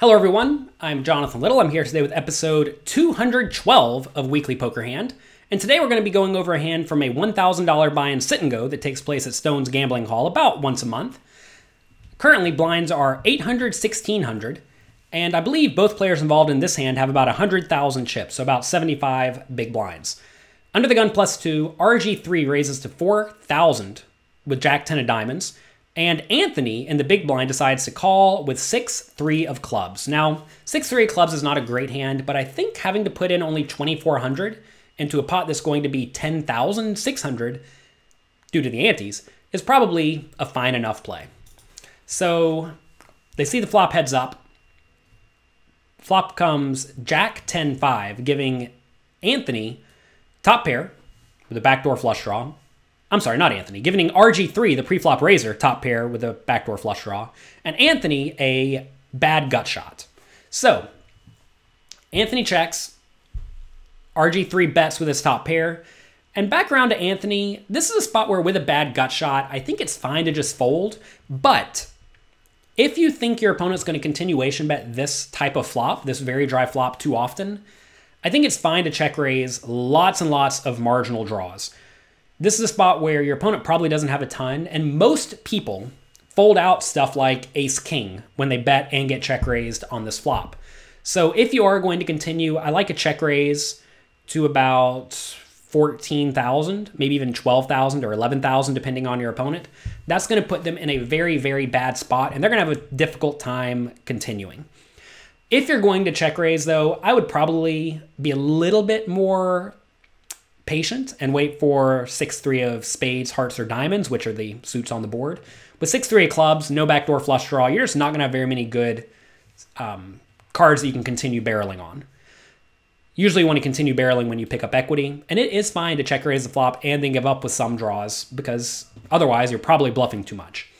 Hello, everyone. I'm Jonathan Little. I'm here today with episode 212 of Weekly Poker Hand. And today we're going to be going over a hand from a $1,000 buy and sit and go that takes place at Stone's Gambling Hall about once a month. Currently, blinds are 800, 1600, and I believe both players involved in this hand have about 100,000 chips, so about 75 big blinds. Under the gun plus two, RG3 raises to 4,000 with Jack 10 of diamonds. And Anthony in the big blind decides to call with 6 3 of clubs. Now, 6 3 of clubs is not a great hand, but I think having to put in only 2,400 into a pot that's going to be 10,600 due to the antes is probably a fine enough play. So they see the flop heads up. Flop comes Jack 10 5, giving Anthony top pair with a backdoor flush draw. I'm sorry, not Anthony, giving RG3, the pre-flop raiser, top pair with a backdoor flush draw, and Anthony a bad gut shot. So, Anthony checks, RG3 bets with his top pair, and back around to Anthony, this is a spot where with a bad gut shot, I think it's fine to just fold, but if you think your opponent's going to continuation bet this type of flop, this very dry flop too often, I think it's fine to check raise lots and lots of marginal draws. This is a spot where your opponent probably doesn't have a ton, and most people fold out stuff like ace king when they bet and get check raised on this flop. So if you are going to continue, I like a check raise to about 14,000, maybe even 12,000 or 11,000 depending on your opponent. That's going to put them in a very very bad spot and they're going to have a difficult time continuing. If you're going to check raise though, I would probably be a little bit more patient and wait for 6-3 of spades, hearts, or diamonds, which are the suits on the board. With 6-3 of clubs, no backdoor flush draw, you're just not going to have very many good um, cards that you can continue barreling on. Usually you want to continue barreling when you pick up equity, and it is fine to check raise the flop and then give up with some draws, because otherwise you're probably bluffing too much.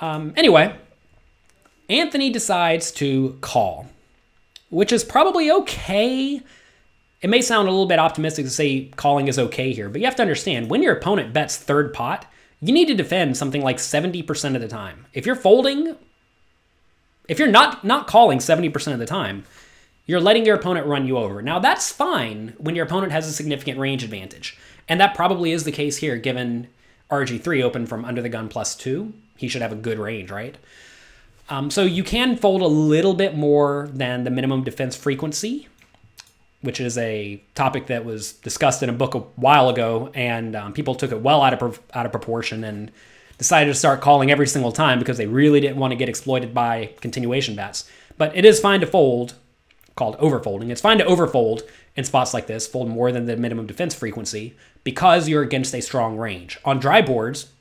Um, anyway, Anthony decides to call, which is probably okay it may sound a little bit optimistic to say calling is okay here, but you have to understand when your opponent bets third pot, you need to defend something like 70% of the time. If you're folding, if you're not not calling 70% of the time, you're letting your opponent run you over. Now that's fine when your opponent has a significant range advantage. And that probably is the case here given RG3 open from under the gun plus 2. He should have a good range, right? Um, so you can fold a little bit more than the minimum defense frequency which is a topic that was discussed in a book a while ago, and um, people took it well out of out of proportion and decided to start calling every single time because they really didn't want to get exploited by continuation bets. But it is fine to fold, called overfolding. It's fine to overfold in spots like this, fold more than the minimum defense frequency because you're against a strong range. On dry boards,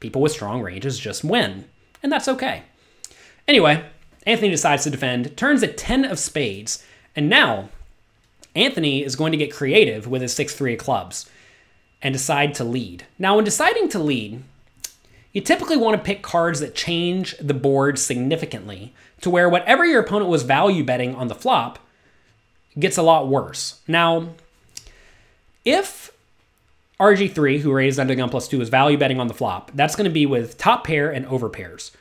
people with strong ranges just win, and that's okay. Anyway, Anthony decides to defend, turns a 10 of spades, and now Anthony is going to get creative with his 6 3 of clubs and decide to lead. Now, when deciding to lead, you typically want to pick cards that change the board significantly to where whatever your opponent was value betting on the flop gets a lot worse. Now, if RG3, who raised under gun plus two, is value betting on the flop, that's going to be with top pair and over pairs.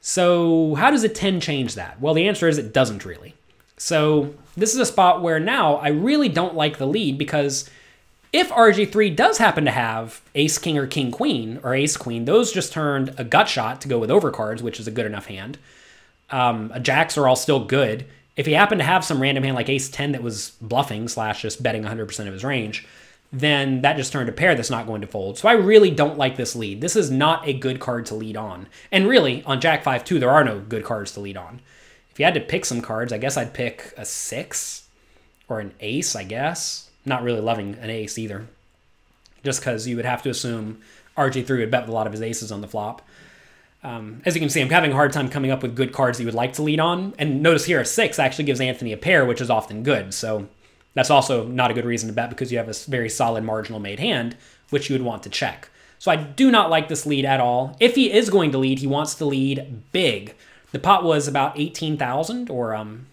So, how does a 10 change that? Well, the answer is it doesn't really. So this is a spot where now I really don't like the lead because if RG3 does happen to have ace king or king queen or ace queen, those just turned a gut shot to go with overcards, which is a good enough hand. Um, jacks are all still good. If he happened to have some random hand like ace 10 that was bluffing slash just betting 100% of his range, then that just turned a pair that's not going to fold. So I really don't like this lead. This is not a good card to lead on. And really, on Jack 5 2, there are no good cards to lead on. If you had to pick some cards, I guess I'd pick a six or an ace, I guess. Not really loving an ace either. Just because you would have to assume RG3 would bet with a lot of his aces on the flop. Um, as you can see, I'm having a hard time coming up with good cards that you would like to lead on. And notice here, a six actually gives Anthony a pair, which is often good. So that's also not a good reason to bet because you have a very solid marginal made hand, which you would want to check. So I do not like this lead at all. If he is going to lead, he wants to lead big. The pot was about 18,000 or um,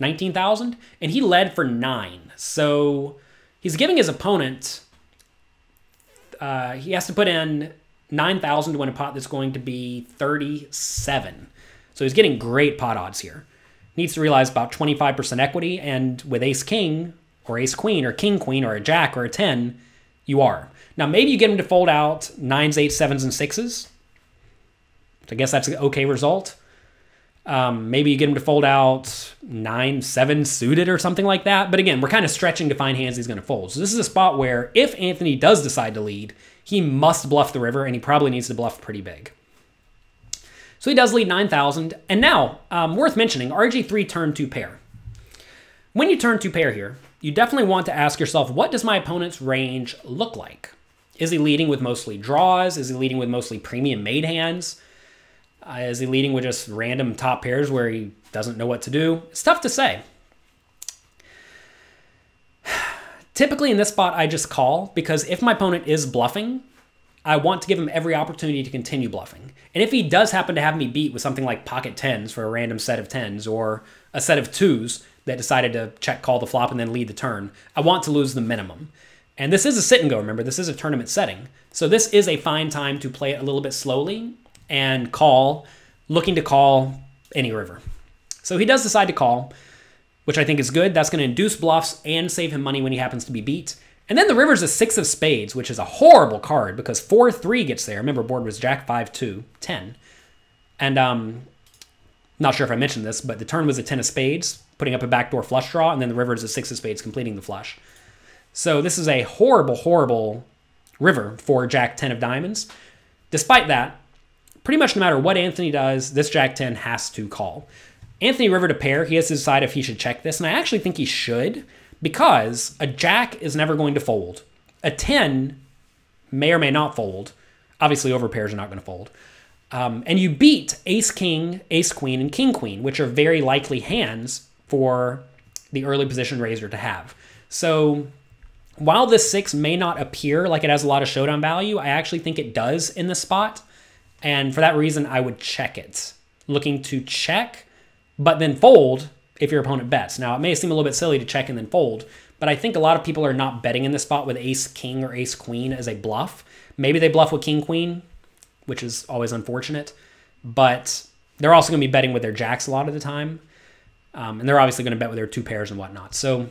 19,000, and he led for nine. So he's giving his opponent, uh, he has to put in 9,000 to win a pot that's going to be 37. So he's getting great pot odds here. needs to realize about 25% equity, and with ace king or ace queen or king queen or a jack or a 10, you are. Now, maybe you get him to fold out nines, eights, sevens, and sixes. I guess that's an okay result. Um, maybe you get him to fold out nine, seven suited or something like that. But again, we're kind of stretching to find hands he's going to fold. So this is a spot where if Anthony does decide to lead, he must bluff the river, and he probably needs to bluff pretty big. So he does lead 9,000. And now, um, worth mentioning, RG3 turn two pair. When you turn two pair here, you definitely want to ask yourself, what does my opponent's range look like? Is he leading with mostly draws? Is he leading with mostly premium made hands? Uh, is he leading with just random top pairs where he doesn't know what to do? It's tough to say. Typically in this spot, I just call because if my opponent is bluffing, I want to give him every opportunity to continue bluffing. And if he does happen to have me beat with something like pocket tens for a random set of tens or a set of twos that decided to check call the flop and then lead the turn, I want to lose the minimum. And this is a sit and go, remember, this is a tournament setting. So this is a fine time to play it a little bit slowly and call, looking to call any river. So he does decide to call, which I think is good. That's going to induce bluffs and save him money when he happens to be beat. And then the river's a six of spades, which is a horrible card because 4 3 gets there. Remember, board was Jack 5 two ten, And um, not sure if I mentioned this, but the turn was a 10 of spades, putting up a backdoor flush draw, and then the river is a 6 of spades, completing the flush. So this is a horrible, horrible river for Jack 10 of diamonds. Despite that, pretty much no matter what Anthony does, this Jack 10 has to call. Anthony River to pair, he has to decide if he should check this, and I actually think he should because a Jack is never going to fold. A 10 may or may not fold. Obviously, over pairs are not going to fold. Um, and you beat Ace King, Ace Queen, and King Queen, which are very likely hands for the early position raiser to have. So while this six may not appear like it has a lot of showdown value, I actually think it does in the spot. And for that reason, I would check it. Looking to check, but then fold if your opponent bets. Now, it may seem a little bit silly to check and then fold, but I think a lot of people are not betting in this spot with ace king or ace queen as a bluff. Maybe they bluff with king queen, which is always unfortunate, but they're also going to be betting with their jacks a lot of the time. Um, and they're obviously going to bet with their two pairs and whatnot. So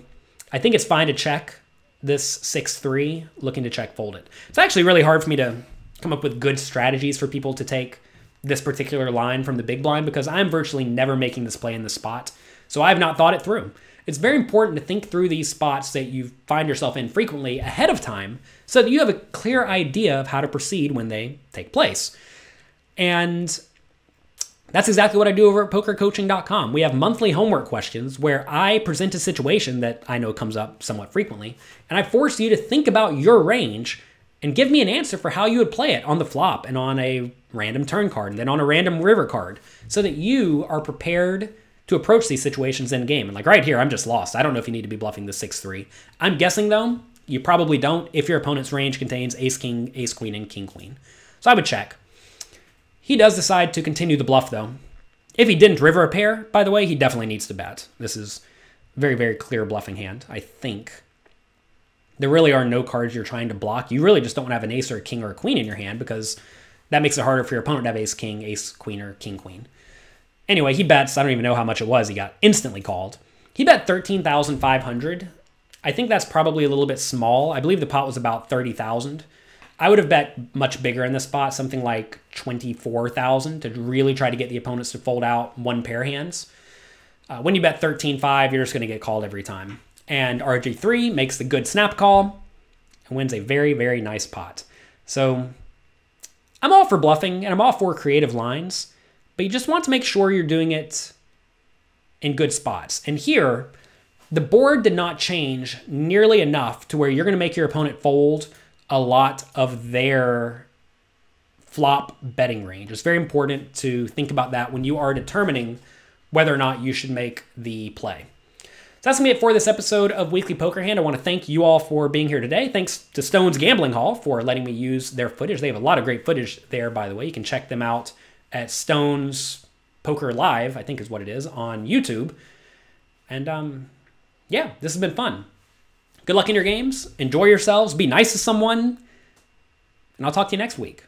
I think it's fine to check this 6 3, looking to check fold it. It's actually really hard for me to come up with good strategies for people to take this particular line from the big blind because I'm virtually never making this play in the spot. So I have not thought it through. It's very important to think through these spots that you find yourself in frequently ahead of time so that you have a clear idea of how to proceed when they take place. And that's exactly what I do over at pokercoaching.com. We have monthly homework questions where I present a situation that I know comes up somewhat frequently, and I force you to think about your range and give me an answer for how you would play it on the flop and on a random turn card and then on a random river card so that you are prepared to approach these situations in game. And like right here, I'm just lost. I don't know if you need to be bluffing the 6 3. I'm guessing though, you probably don't if your opponent's range contains ace king, ace queen, and king queen. So I would check. He does decide to continue the bluff though. If he didn't river a pair, by the way, he definitely needs to bet. This is very, very clear bluffing hand, I think. There really are no cards you're trying to block. You really just don't want to have an ace or a king or a queen in your hand because that makes it harder for your opponent to have ace king, ace queen, or king queen. Anyway, he bets. I don't even know how much it was. He got instantly called. He bet 13,500. I think that's probably a little bit small. I believe the pot was about 30,000. I would have bet much bigger in this spot, something like 24,000 to really try to get the opponents to fold out one pair hands. Uh, when you bet 13.5, you're just going to get called every time. And RG3 makes the good snap call and wins a very, very nice pot. So I'm all for bluffing and I'm all for creative lines, but you just want to make sure you're doing it in good spots. And here, the board did not change nearly enough to where you're going to make your opponent fold a lot of their flop betting range. It's very important to think about that when you are determining whether or not you should make the play. That's to be it for this episode of Weekly Poker Hand. I want to thank you all for being here today. Thanks to Stones Gambling Hall for letting me use their footage. They have a lot of great footage there, by the way. You can check them out at Stones Poker Live, I think is what it is, on YouTube. And um, yeah, this has been fun. Good luck in your games. Enjoy yourselves. Be nice to someone. And I'll talk to you next week.